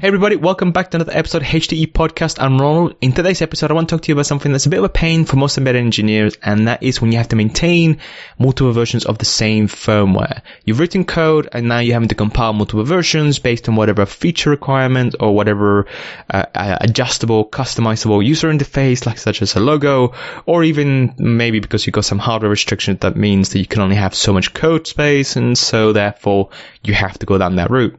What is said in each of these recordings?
Hey everybody, welcome back to another episode of HTE Podcast. I'm Ronald. In today's episode, I want to talk to you about something that's a bit of a pain for most embedded engineers, and that is when you have to maintain multiple versions of the same firmware. You've written code, and now you're having to compile multiple versions based on whatever feature requirement or whatever uh, uh, adjustable, customizable user interface, like such as a logo, or even maybe because you've got some hardware restrictions that means that you can only have so much code space, and so therefore you have to go down that route.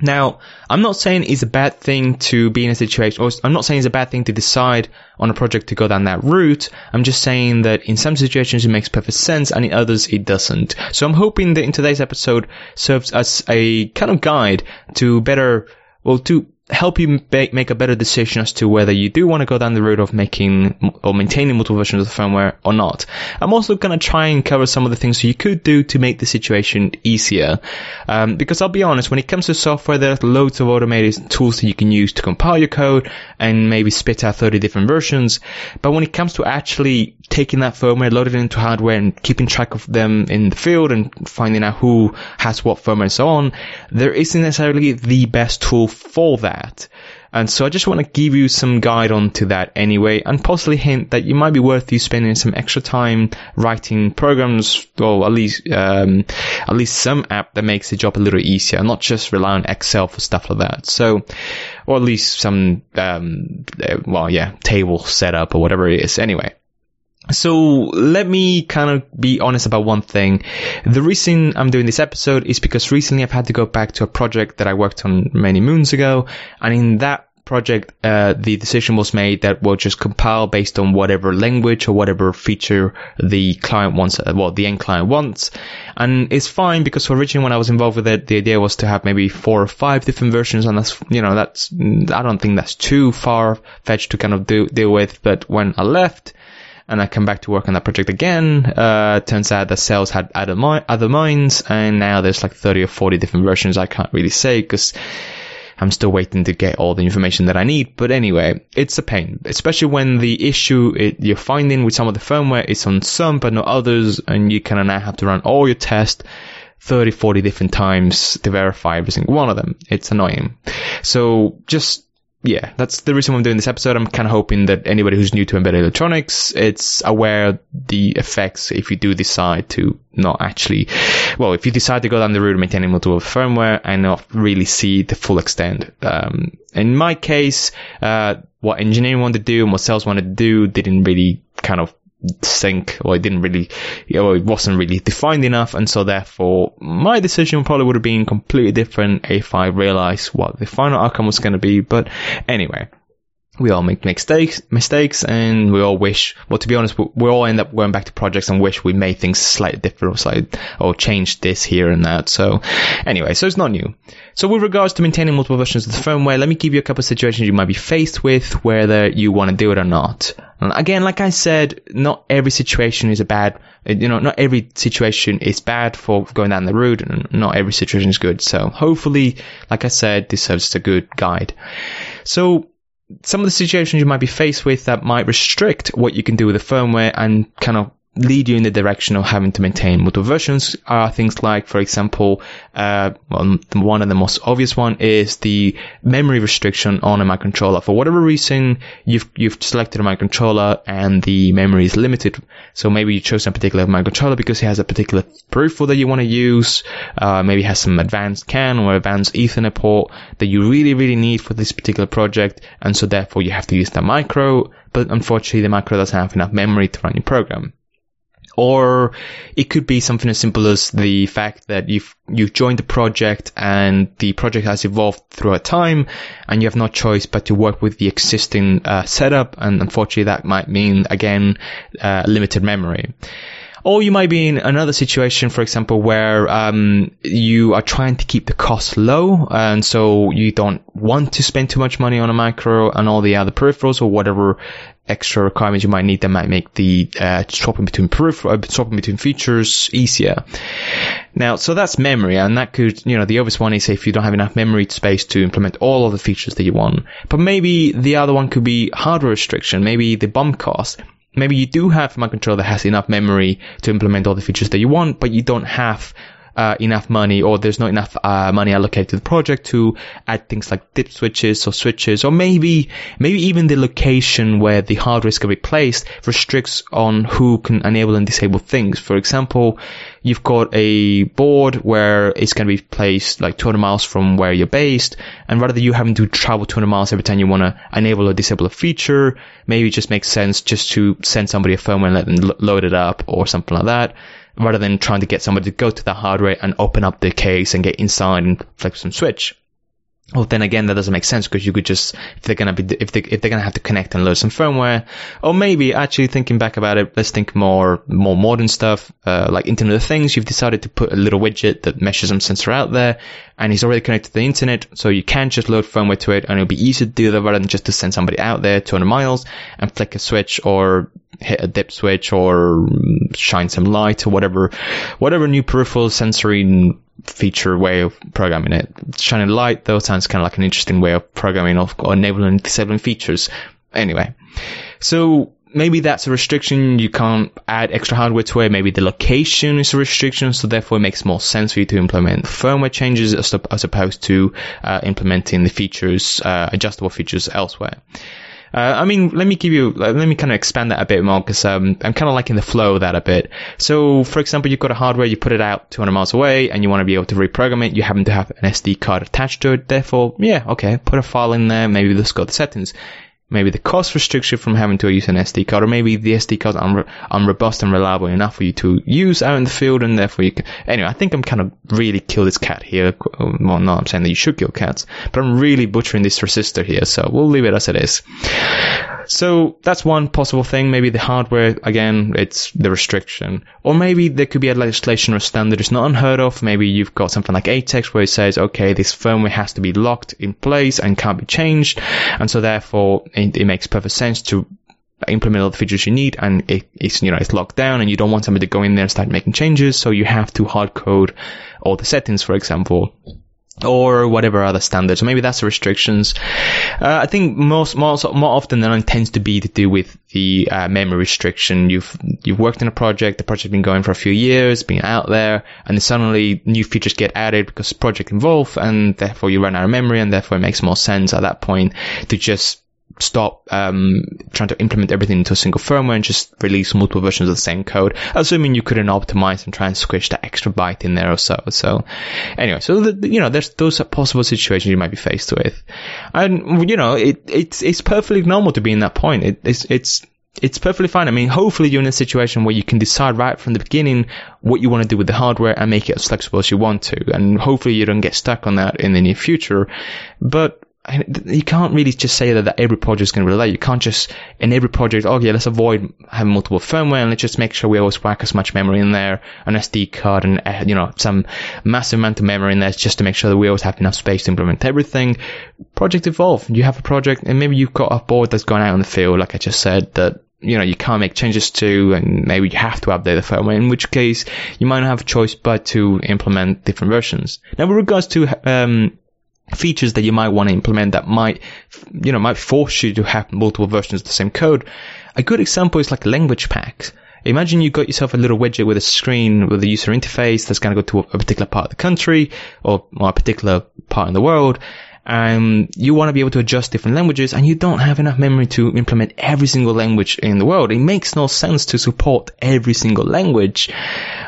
Now, I'm not saying it's a bad thing to be in a situation, or I'm not saying it's a bad thing to decide on a project to go down that route. I'm just saying that in some situations it makes perfect sense and in others it doesn't. So I'm hoping that in today's episode serves as a kind of guide to better, well, to help you make a better decision as to whether you do want to go down the road of making or maintaining multiple versions of the firmware or not. I'm also going to try and cover some of the things you could do to make the situation easier. Um, because I'll be honest, when it comes to software, there's loads of automated tools that you can use to compile your code and maybe spit out 30 different versions. But when it comes to actually taking that firmware, loading it into hardware and keeping track of them in the field and finding out who has what firmware and so on, there isn't necessarily the best tool for that. And so I just want to give you some guide on to that anyway, and possibly hint that you might be worth you spending some extra time writing programs, or at least, um, at least some app that makes the job a little easier, not just rely on Excel for stuff like that. So, or at least some, um, well, yeah, table setup or whatever it is. Anyway. So let me kind of be honest about one thing. The reason I'm doing this episode is because recently I've had to go back to a project that I worked on many moons ago. And in that project, uh, the decision was made that we'll just compile based on whatever language or whatever feature the client wants, uh, well, the end client wants. And it's fine because originally when I was involved with it, the idea was to have maybe four or five different versions. And that's, you know, that's, I don't think that's too far fetched to kind of do, deal with. But when I left, and I come back to work on that project again. Uh, turns out that sales had other, mi- other minds, and now there's like 30 or 40 different versions. I can't really say because I'm still waiting to get all the information that I need. But anyway, it's a pain, especially when the issue it, you're finding with some of the firmware is on some but not others, and you kind of now have to run all your tests 30, 40 different times to verify every single one of them. It's annoying. So just yeah, that's the reason I'm doing this episode. I'm kind of hoping that anybody who's new to embedded electronics, it's aware the effects if you do decide to not actually, well, if you decide to go down the route of maintaining multiple firmware and not really see the full extent. Um, in my case, uh, what engineering wanted to do and what sales wanted to do didn't really kind of sync or it didn't really know, it wasn't really defined enough and so therefore my decision probably would have been completely different if I realized what the final outcome was going to be but anyway we all make mistakes, mistakes, and we all wish. Well, to be honest, we, we all end up going back to projects and wish we made things slightly different, or slightly, or changed this here and that. So, anyway, so it's not new. So, with regards to maintaining multiple versions of the firmware, let me give you a couple of situations you might be faced with, whether you want to do it or not. And again, like I said, not every situation is a bad. You know, not every situation is bad for going down the route, and not every situation is good. So, hopefully, like I said, this serves as a good guide. So some of the situations you might be faced with that might restrict what you can do with the firmware and kind of lead you in the direction of having to maintain multiple versions are things like, for example, uh, one of the most obvious one is the memory restriction on a microcontroller. For whatever reason, you've you've selected a microcontroller and the memory is limited. So maybe you chose a particular microcontroller because it has a particular peripheral that you want to use. Uh, maybe it has some advanced CAN or advanced Ethernet port that you really really need for this particular project, and so therefore you have to use the micro. But unfortunately, the micro doesn't have enough memory to run your program. Or it could be something as simple as the fact that you've, you've joined the project and the project has evolved throughout time and you have no choice but to work with the existing uh, setup. And unfortunately that might mean again, uh, limited memory. Or you might be in another situation, for example, where um, you are trying to keep the cost low, and so you don't want to spend too much money on a micro and all the other peripherals or whatever extra requirements you might need that might make the uh, swapping between peripheral, uh, swapping between features easier. Now, so that's memory, and that could, you know, the obvious one is if you don't have enough memory space to implement all of the features that you want. But maybe the other one could be hardware restriction, maybe the BOM cost. Maybe you do have a microcontroller that has enough memory to implement all the features that you want, but you don't have uh, enough money or there's not enough uh, money allocated to the project to add things like dip switches or switches or maybe maybe even the location where the hardware is going to be placed restricts on who can enable and disable things. For example, you've got a board where it's going to be placed like 200 miles from where you're based and rather than you having to travel 200 miles every time you want to enable or disable a feature, maybe it just makes sense just to send somebody a firmware and let them lo- load it up or something like that rather than trying to get somebody to go to the hardware and open up the case and get inside and flip some switch. Well, then again, that doesn't make sense because you could just, if they're gonna be, if they, if they're gonna have to connect and load some firmware, or maybe actually thinking back about it, let's think more, more modern stuff, uh, like Internet of Things. You've decided to put a little widget that meshes some sensor out there and it's already connected to the internet. So you can just load firmware to it and it'll be easier to do that rather than just to send somebody out there 200 miles and flick a switch or hit a dip switch or shine some light or whatever, whatever new peripheral sensory feature way of programming it. Shining light, though, sounds kind of like an interesting way of programming or, or enabling and disabling features. Anyway, so maybe that's a restriction. You can't add extra hardware to it. Maybe the location is a restriction, so therefore it makes more sense for you to implement firmware changes as, opposed to uh, implementing the features, uh, adjustable features elsewhere. Uh, I mean, let me give you, let me kind of expand that a bit more because um, I'm kind of liking the flow of that a bit. So, for example, you've got a hardware, you put it out 200 miles away, and you want to be able to reprogram it. You happen to have an SD card attached to it. Therefore, yeah, okay, put a file in there. Maybe let's go to settings maybe the cost restriction from having to use an SD card, or maybe the SD card are unrobust and reliable enough for you to use out in the field, and therefore you can. Anyway, I think I'm kind of really kill this cat here. Well, no, I'm saying that you should kill cats, but I'm really butchering this resistor here, so we'll leave it as it is. So that's one possible thing. Maybe the hardware, again, it's the restriction. Or maybe there could be a legislation or standard it's not unheard of. Maybe you've got something like ATEX where it says, okay, this firmware has to be locked in place and can't be changed. And so therefore it, it makes perfect sense to implement all the features you need and it, it's you know it's locked down and you don't want somebody to go in there and start making changes so you have to hard code all the settings for example or whatever other standards. maybe that's the restrictions. Uh, I think most, most, more often than not tends to be to do with the uh, memory restriction. You've you've worked in a project, the project's been going for a few years, been out there, and suddenly new features get added because project involved, and therefore you run out of memory, and therefore it makes more sense at that point to just stop um, trying to implement everything into a single firmware and just release multiple versions of the same code, assuming you couldn't optimize and try and squish that extra byte in there or so. So anyway, so the, you know, there's those are possible situations you might be faced with, and you know, it it's it's perfectly normal to be in that point. It, it's it's it's perfectly fine. I mean, hopefully you're in a situation where you can decide right from the beginning what you want to do with the hardware and make it as flexible as you want to. And hopefully you don't get stuck on that in the near future. But you can't really just say that, that every project is going to relate. You can't just, in every project, oh yeah, let's avoid having multiple firmware and let's just make sure we always whack as much memory in there, an SD card and, uh, you know, some massive amount of memory in there just to make sure that we always have enough space to implement everything. Project evolve. You have a project and maybe you've got a board that's gone out in the field, like I just said, that you know, you can't make changes to, and maybe you have to update the firmware, in which case you might not have a choice but to implement different versions. Now, with regards to um, features that you might want to implement that might, you know, might force you to have multiple versions of the same code. A good example is like language packs. Imagine you got yourself a little widget with a screen with a user interface that's going to go to a particular part of the country or, a particular part in the world um, you want to be able to adjust different languages and you don't have enough memory to implement every single language in the world. It makes no sense to support every single language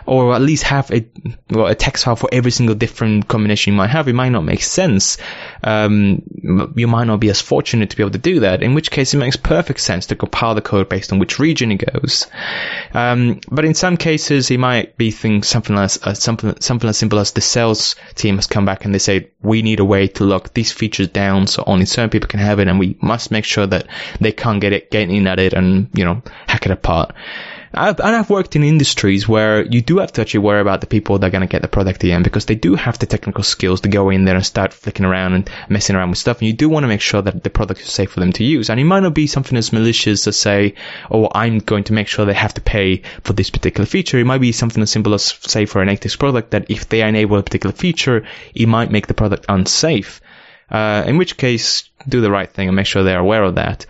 or at least have a, well, a text file for every single different combination you might have. It might not make sense. Um, you might not be as fortunate to be able to do that, in which case it makes perfect sense to compile the code based on which region it goes. Um, but in some cases, it might be things, something as, uh, something, something as simple as the sales team has come back and they say, we need a way to lock these features down so only certain people can have it and we must make sure that they can't get it, get in at it and, you know, hack it apart. I've, and I've worked in industries where you do have to actually worry about the people that are going to get the product end because they do have the technical skills to go in there and start flicking around and messing around with stuff. And you do want to make sure that the product is safe for them to use. And it might not be something as malicious as say, oh, I'm going to make sure they have to pay for this particular feature. It might be something as simple as say for an ATEX product that if they enable a particular feature, it might make the product unsafe. Uh, in which case, do the right thing and make sure they're aware of that.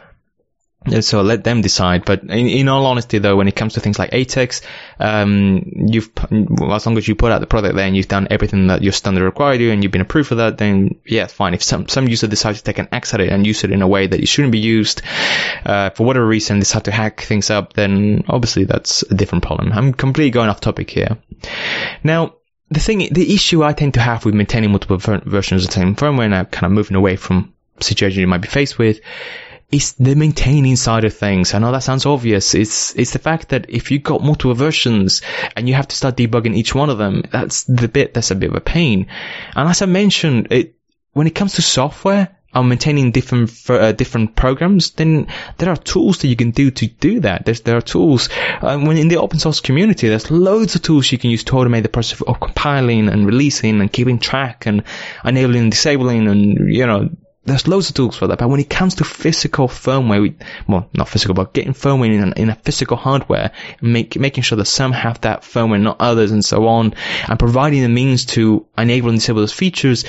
So let them decide. But in, in, all honesty, though, when it comes to things like ATEX, um, you've as long as you put out the product there and you've done everything that your standard required you and you've been approved for that, then yeah, fine. If some some user decides to take an axe at it and use it in a way that it shouldn't be used, uh, for whatever reason, decide to hack things up, then obviously that's a different problem. I'm completely going off topic here. Now, the thing, the issue I tend to have with maintaining multiple ver- versions of the same firmware and I'm kind of moving away from situation you might be faced with is the maintaining side of things. I know that sounds obvious. It's it's the fact that if you've got multiple versions and you have to start debugging each one of them, that's the bit that's a bit of a pain. And as I mentioned, it when it comes to software and maintaining different uh, different programs, then there are tools that you can do to do that. There's there are tools uh, when in the open source community. There's loads of tools you can use to automate the process of compiling and releasing and keeping track and enabling and disabling and you know there's loads of tools for that, but when it comes to physical firmware, well, not physical, but getting firmware in, in a physical hardware, make, making sure that some have that firmware, not others, and so on, and providing the means to enable and disable those features,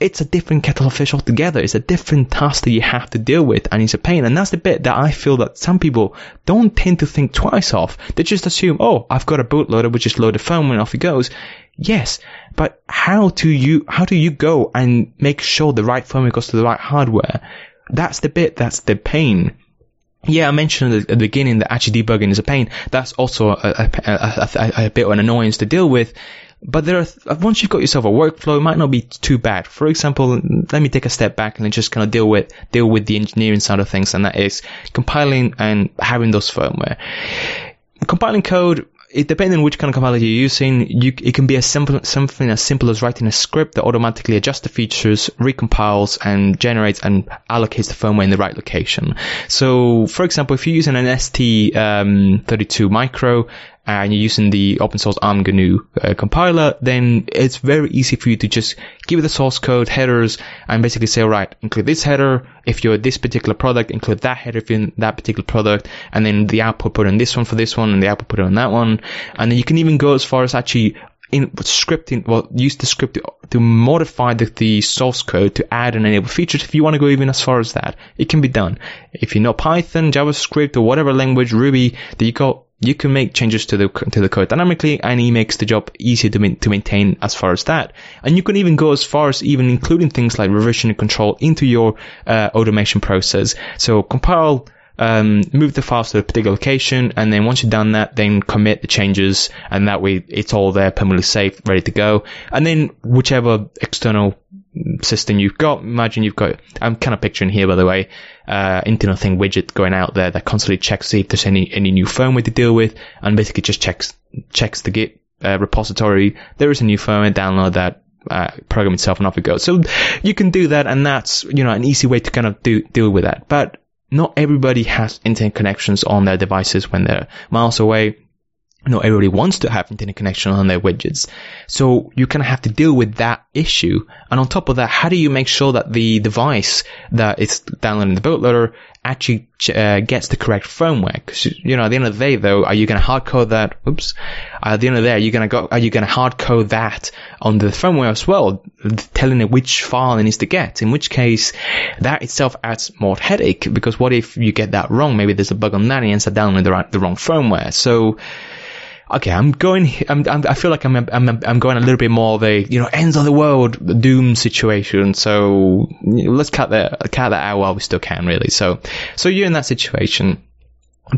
it's a different kettle of fish altogether. It's a different task that you have to deal with, and it's a pain. And that's the bit that I feel that some people don't tend to think twice of. They just assume, oh, I've got a bootloader, which just load the firmware and off it goes. Yes, but how do you how do you go and make sure the right firmware goes to the right hardware? That's the bit that's the pain. Yeah, I mentioned at the beginning that actually debugging is a pain. That's also a, a, a, a bit of an annoyance to deal with. But there are, once you've got yourself a workflow, it might not be too bad. For example, let me take a step back and just kind of deal with, deal with the engineering side of things, and that is compiling and having those firmware. Compiling code, it depending on which kind of compiler you're using, you, it can be as simple, something as simple as writing a script that automatically adjusts the features, recompiles, and generates and allocates the firmware in the right location. So, for example, if you're using an STM32 um, micro, and you're using the open source ARM GNU uh, compiler, then it's very easy for you to just give the source code, headers, and basically say, right, include this header. If you're this particular product, include that header if you're in that particular product, and then the output put in this one for this one, and the output put in that one. And then you can even go as far as actually in scripting, well, use the script to, to modify the, the, source code to add and enable features. If you want to go even as far as that, it can be done. If you know Python, JavaScript, or whatever language, Ruby that you got, you can make changes to the to the code dynamically, and it makes the job easier to, ma- to maintain as far as that. And you can even go as far as even including things like revision and control into your uh, automation process. So compile. Um, move the files to a particular location, and then once you've done that, then commit the changes, and that way it's all there, permanently safe, ready to go. And then whichever external system you've got. Imagine you've got, I'm kind of picturing here, by the way, uh, Internet Thing widget going out there that constantly checks see if there's any, any new firmware to deal with and basically just checks, checks the Git uh, repository. There is a new firmware, download that, uh, program itself and off it goes. So you can do that and that's, you know, an easy way to kind of do, deal with that. But not everybody has internet connections on their devices when they're miles away not everybody wants to have internet connection on their widgets. So you kind of have to deal with that issue. And on top of that, how do you make sure that the device that is downloading the bootloader actually uh, gets the correct firmware? Because you know, at the end of the day, though, are you going to hard code that? Oops. At the end of the day, are you going to go? Are you going to hard code that on the firmware as well, telling it which file it needs to get? In which case, that itself adds more headache because what if you get that wrong? Maybe there's a bug on that and you end up downloading the, right, the wrong firmware. So okay, I'm going, I'm, I'm, i feel like I'm, I'm, I'm going a little bit more of a, you know, ends of the world doom situation. So let's cut that, cut that out while we still can, really. So, so you're in that situation.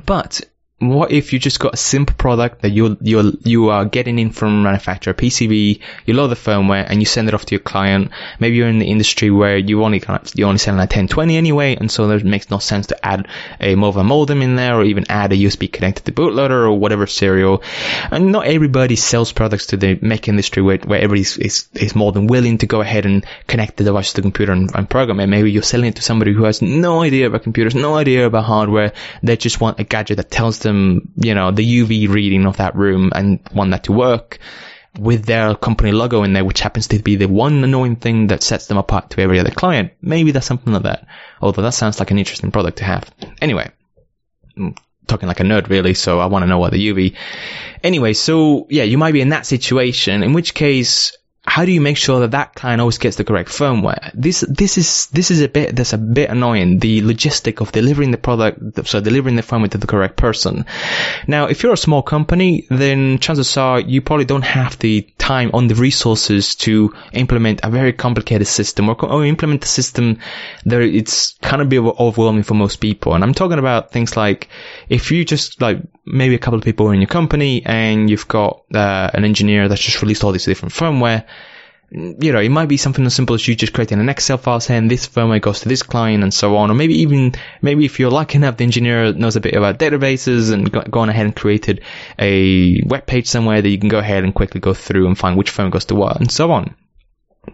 But what if you just got a simple product that you you you are getting in from a manufacturer PCB, you load the firmware and you send it off to your client. Maybe you're in the industry where you only you only selling a 1020 anyway, and so it makes no sense to add a mobile modem in there or even add a USB connected to bootloader or whatever serial. And not everybody sells products to the Mac industry where, where everybody is, is more than willing to go ahead and connect the device to the computer and, and program it. Maybe you're selling it to somebody who has no idea about computers, no idea about hardware. They just want a gadget that tells them you know, the UV reading of that room and want that to work with their company logo in there, which happens to be the one annoying thing that sets them apart to every other client. Maybe that's something like that. Although that sounds like an interesting product to have. Anyway, I'm talking like a nerd really, so I want to know what the UV. Anyway, so yeah, you might be in that situation, in which case how do you make sure that that client always gets the correct firmware? This this is this is a bit that's a bit annoying. The logistic of delivering the product, so delivering the firmware to the correct person. Now, if you're a small company, then chances are you probably don't have the time on the resources to implement a very complicated system or, or implement a system that it's kind of be overwhelming for most people. And I'm talking about things like if you just like maybe a couple of people in your company and you've got uh, an engineer that's just released all these different firmware you know, it might be something as simple as you just creating an Excel file saying this firmware goes to this client and so on. Or maybe even, maybe if you're lucky enough, the engineer knows a bit about databases and gone ahead and created a web page somewhere that you can go ahead and quickly go through and find which firmware goes to what and so on.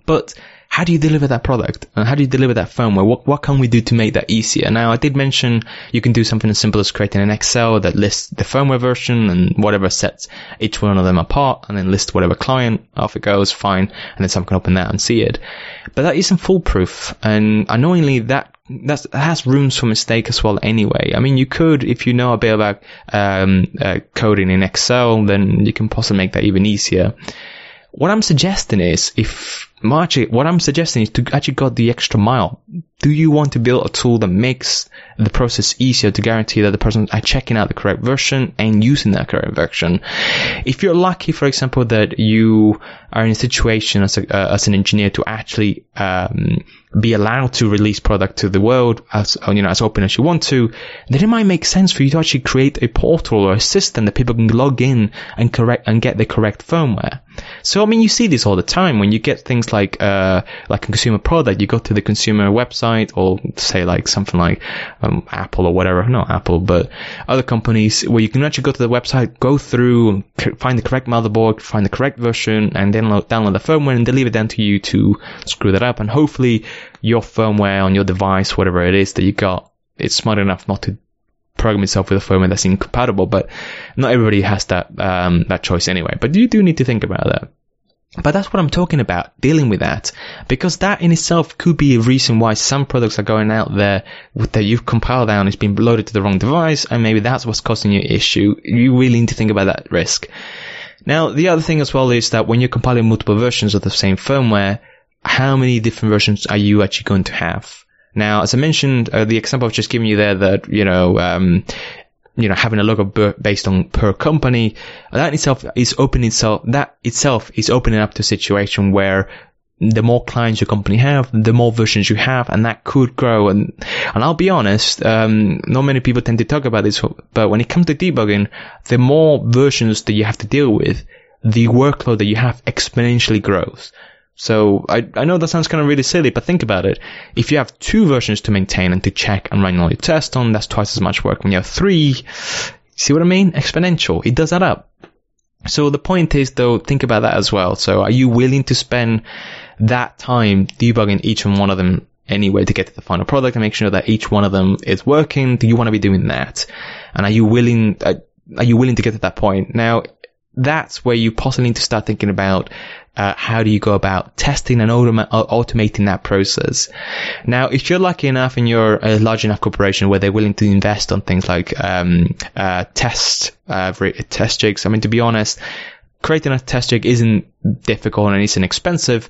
But how do you deliver that product? And how do you deliver that firmware? What, what can we do to make that easier? Now, I did mention you can do something as simple as creating an Excel that lists the firmware version and whatever sets each one of them apart and then list whatever client. Off it goes, fine. And then someone can open that and see it. But that isn't foolproof. And annoyingly, that that has rooms for mistake as well anyway. I mean, you could, if you know a bit about um, uh, coding in Excel, then you can possibly make that even easier. What I'm suggesting is if Actually, what I'm suggesting is to actually go the extra mile. Do you want to build a tool that makes the process easier to guarantee that the person are checking out the correct version and using that correct version? If you're lucky, for example, that you are in a situation as, a, uh, as an engineer to actually um, be allowed to release product to the world as you know as open as you want to, then it might make sense for you to actually create a portal or a system that people can log in and correct and get the correct firmware. So I mean, you see this all the time when you get things like uh, like a consumer product. You go to the consumer website, or say like something like um, Apple or whatever. Not Apple, but other companies where you can actually go to the website, go through, find the correct motherboard, find the correct version, and then download the firmware and deliver it down to you to screw that up. And hopefully, your firmware on your device, whatever it is that you got, it's smart enough not to program itself with a firmware that's incompatible, but not everybody has that um, that choice anyway. But you do need to think about that. But that's what I'm talking about, dealing with that. Because that in itself could be a reason why some products are going out there that you've compiled down is being loaded to the wrong device, and maybe that's what's causing your issue. You really need to think about that risk. Now, the other thing as well is that when you're compiling multiple versions of the same firmware, how many different versions are you actually going to have? Now, as I mentioned, uh, the example I've just given you there that, you know, um, you know, having a logo based on per company, that itself is opening itself, that itself is opening up to a situation where the more clients your company have, the more versions you have, and that could grow. And, and I'll be honest, um, not many people tend to talk about this, but when it comes to debugging, the more versions that you have to deal with, the workload that you have exponentially grows. So I, I know that sounds kind of really silly, but think about it. If you have two versions to maintain and to check and run all your tests on, that's twice as much work. When you have three, see what I mean? Exponential. It does add up. So the point is though, think about that as well. So are you willing to spend that time debugging each and one of them anyway to get to the final product and make sure that each one of them is working? Do you want to be doing that? And are you willing, uh, are you willing to get to that point? Now, that's where you possibly need to start thinking about uh, how do you go about testing and automa- automating that process? Now, if you're lucky enough and you're a large enough corporation where they're willing to invest on things like um, uh, test uh, test jigs, I mean, to be honest, creating a test jig isn't difficult and isn't expensive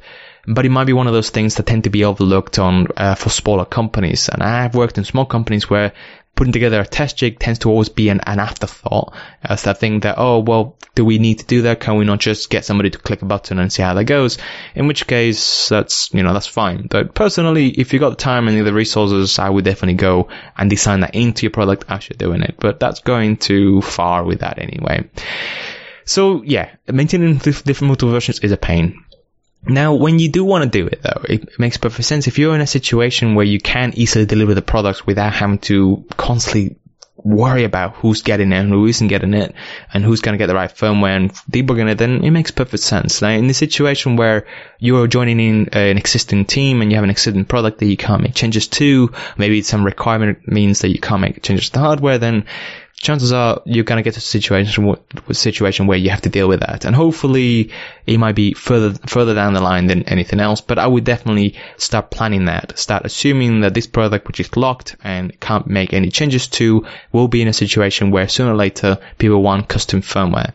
but it might be one of those things that tend to be overlooked on uh, for smaller companies. And I've worked in small companies where putting together a test jig tends to always be an, an afterthought. Uh, as that thing that, oh, well, do we need to do that? Can we not just get somebody to click a button and see how that goes? In which case, that's, you know, that's fine. But personally, if you've got the time and the resources, I would definitely go and design that into your product as you're doing it. But that's going too far with that anyway. So yeah, maintaining different multiple versions is a pain. Now, when you do want to do it though, it makes perfect sense. If you're in a situation where you can easily deliver the product without having to constantly worry about who's getting it and who isn't getting it and who's going to get the right firmware and debugging it, then it makes perfect sense. Now, in the situation where you're joining in uh, an existing team and you have an existing product that you can't make changes to, maybe some requirement means that you can't make changes to the hardware, then chances are you're going to get a situation, situation where you have to deal with that. And hopefully it might be further, further down the line than anything else, but I would definitely start planning that. Start assuming that this product, which is locked and can't make any changes to, will be in a situation where sooner or later people want custom firmware.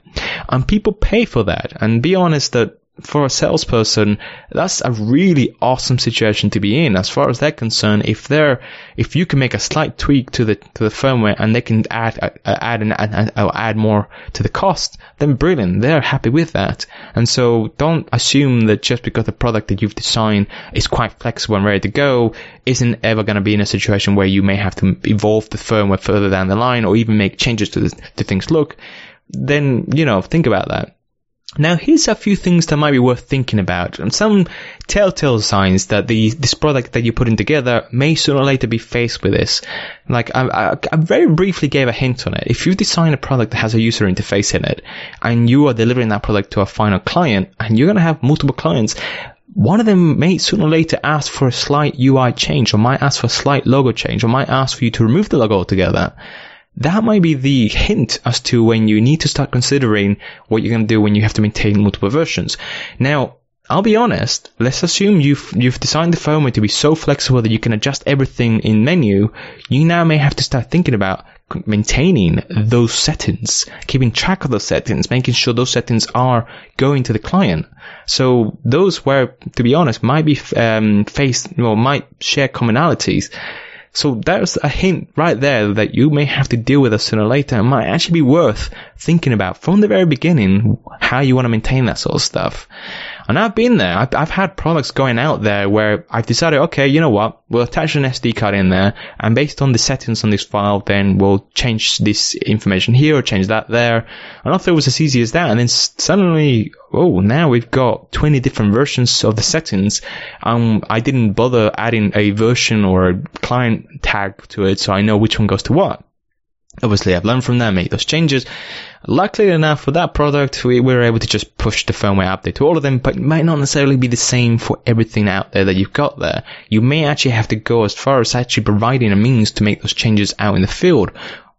And people pay for that. And be honest that for a salesperson, that's a really awesome situation to be in. As far as they're concerned, if they're, if you can make a slight tweak to the, to the firmware and they can add, uh, add and add more to the cost, then brilliant. They're happy with that. And so don't assume that just because the product that you've designed is quite flexible and ready to go, isn't ever going to be in a situation where you may have to evolve the firmware further down the line or even make changes to the, to things look. Then, you know, think about that. Now, here's a few things that might be worth thinking about, and some telltale signs that the this product that you're putting together may sooner or later be faced with this. Like, I, I, I very briefly gave a hint on it. If you design a product that has a user interface in it, and you are delivering that product to a final client, and you're going to have multiple clients, one of them may sooner or later ask for a slight UI change, or might ask for a slight logo change, or might ask for you to remove the logo altogether that might be the hint as to when you need to start considering what you're going to do when you have to maintain multiple versions. Now, I'll be honest, let's assume you've, you've designed the firmware to be so flexible that you can adjust everything in menu. You now may have to start thinking about maintaining those settings, keeping track of those settings, making sure those settings are going to the client. So those where, to be honest, might be um, faced, well, might share commonalities. So there's a hint right there that you may have to deal with us sooner or later. It might actually be worth thinking about from the very beginning how you want to maintain that sort of stuff. And I've been there. I've, I've, had products going out there where I've decided, okay, you know what? We'll attach an SD card in there and based on the settings on this file, then we'll change this information here or change that there. And I thought it was as easy as that. And then suddenly, oh, now we've got 20 different versions of the settings. Um, I didn't bother adding a version or a client tag to it so I know which one goes to what. Obviously, I've learned from that, made those changes. Luckily enough for that product, we were able to just push the firmware update to all of them, but it might not necessarily be the same for everything out there that you've got there. You may actually have to go as far as actually providing a means to make those changes out in the field,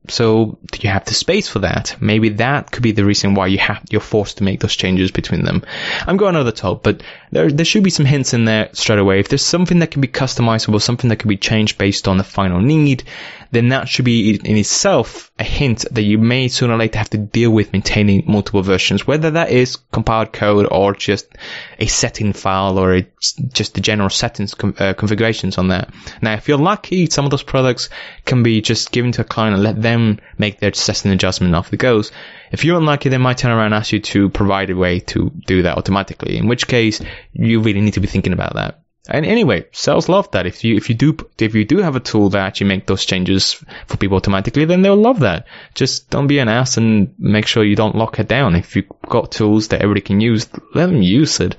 so do you have the space for that? Maybe that could be the reason why you have you're forced to make those changes between them. I'm going over the top, but there there should be some hints in there straight away. If there's something that can be customizable, something that can be changed based on the final need, then that should be in itself a hint that you may sooner or later have to deal with maintaining multiple versions, whether that is compiled code or just a setting file or a, just the general settings uh, configurations on there. Now, if you're lucky, some of those products can be just given to a client and let them make their setting adjustment off it goes. If you're unlucky, they might turn around and ask you to provide a way to do that automatically, in which case you really need to be thinking about that. And anyway, sales love that. If you if you do if you do have a tool that actually make those changes for people automatically, then they'll love that. Just don't be an ass and make sure you don't lock it down. If you've got tools that everybody can use, let them use it.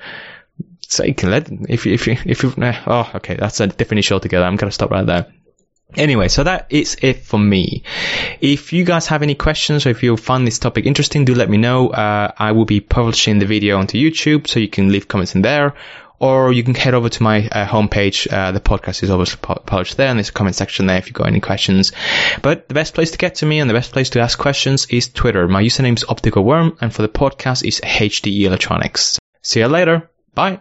So let if you, if you if you oh okay that's a different issue altogether. I'm gonna stop right there. Anyway, so that is it for me. If you guys have any questions or if you find this topic interesting, do let me know. Uh, I will be publishing the video onto YouTube, so you can leave comments in there or you can head over to my uh, homepage. Uh, the podcast is obviously published there, and there's a comment section there if you've got any questions. But the best place to get to me and the best place to ask questions is Twitter. My username is Optical Worm, and for the podcast is HTE Electronics. See you later. Bye.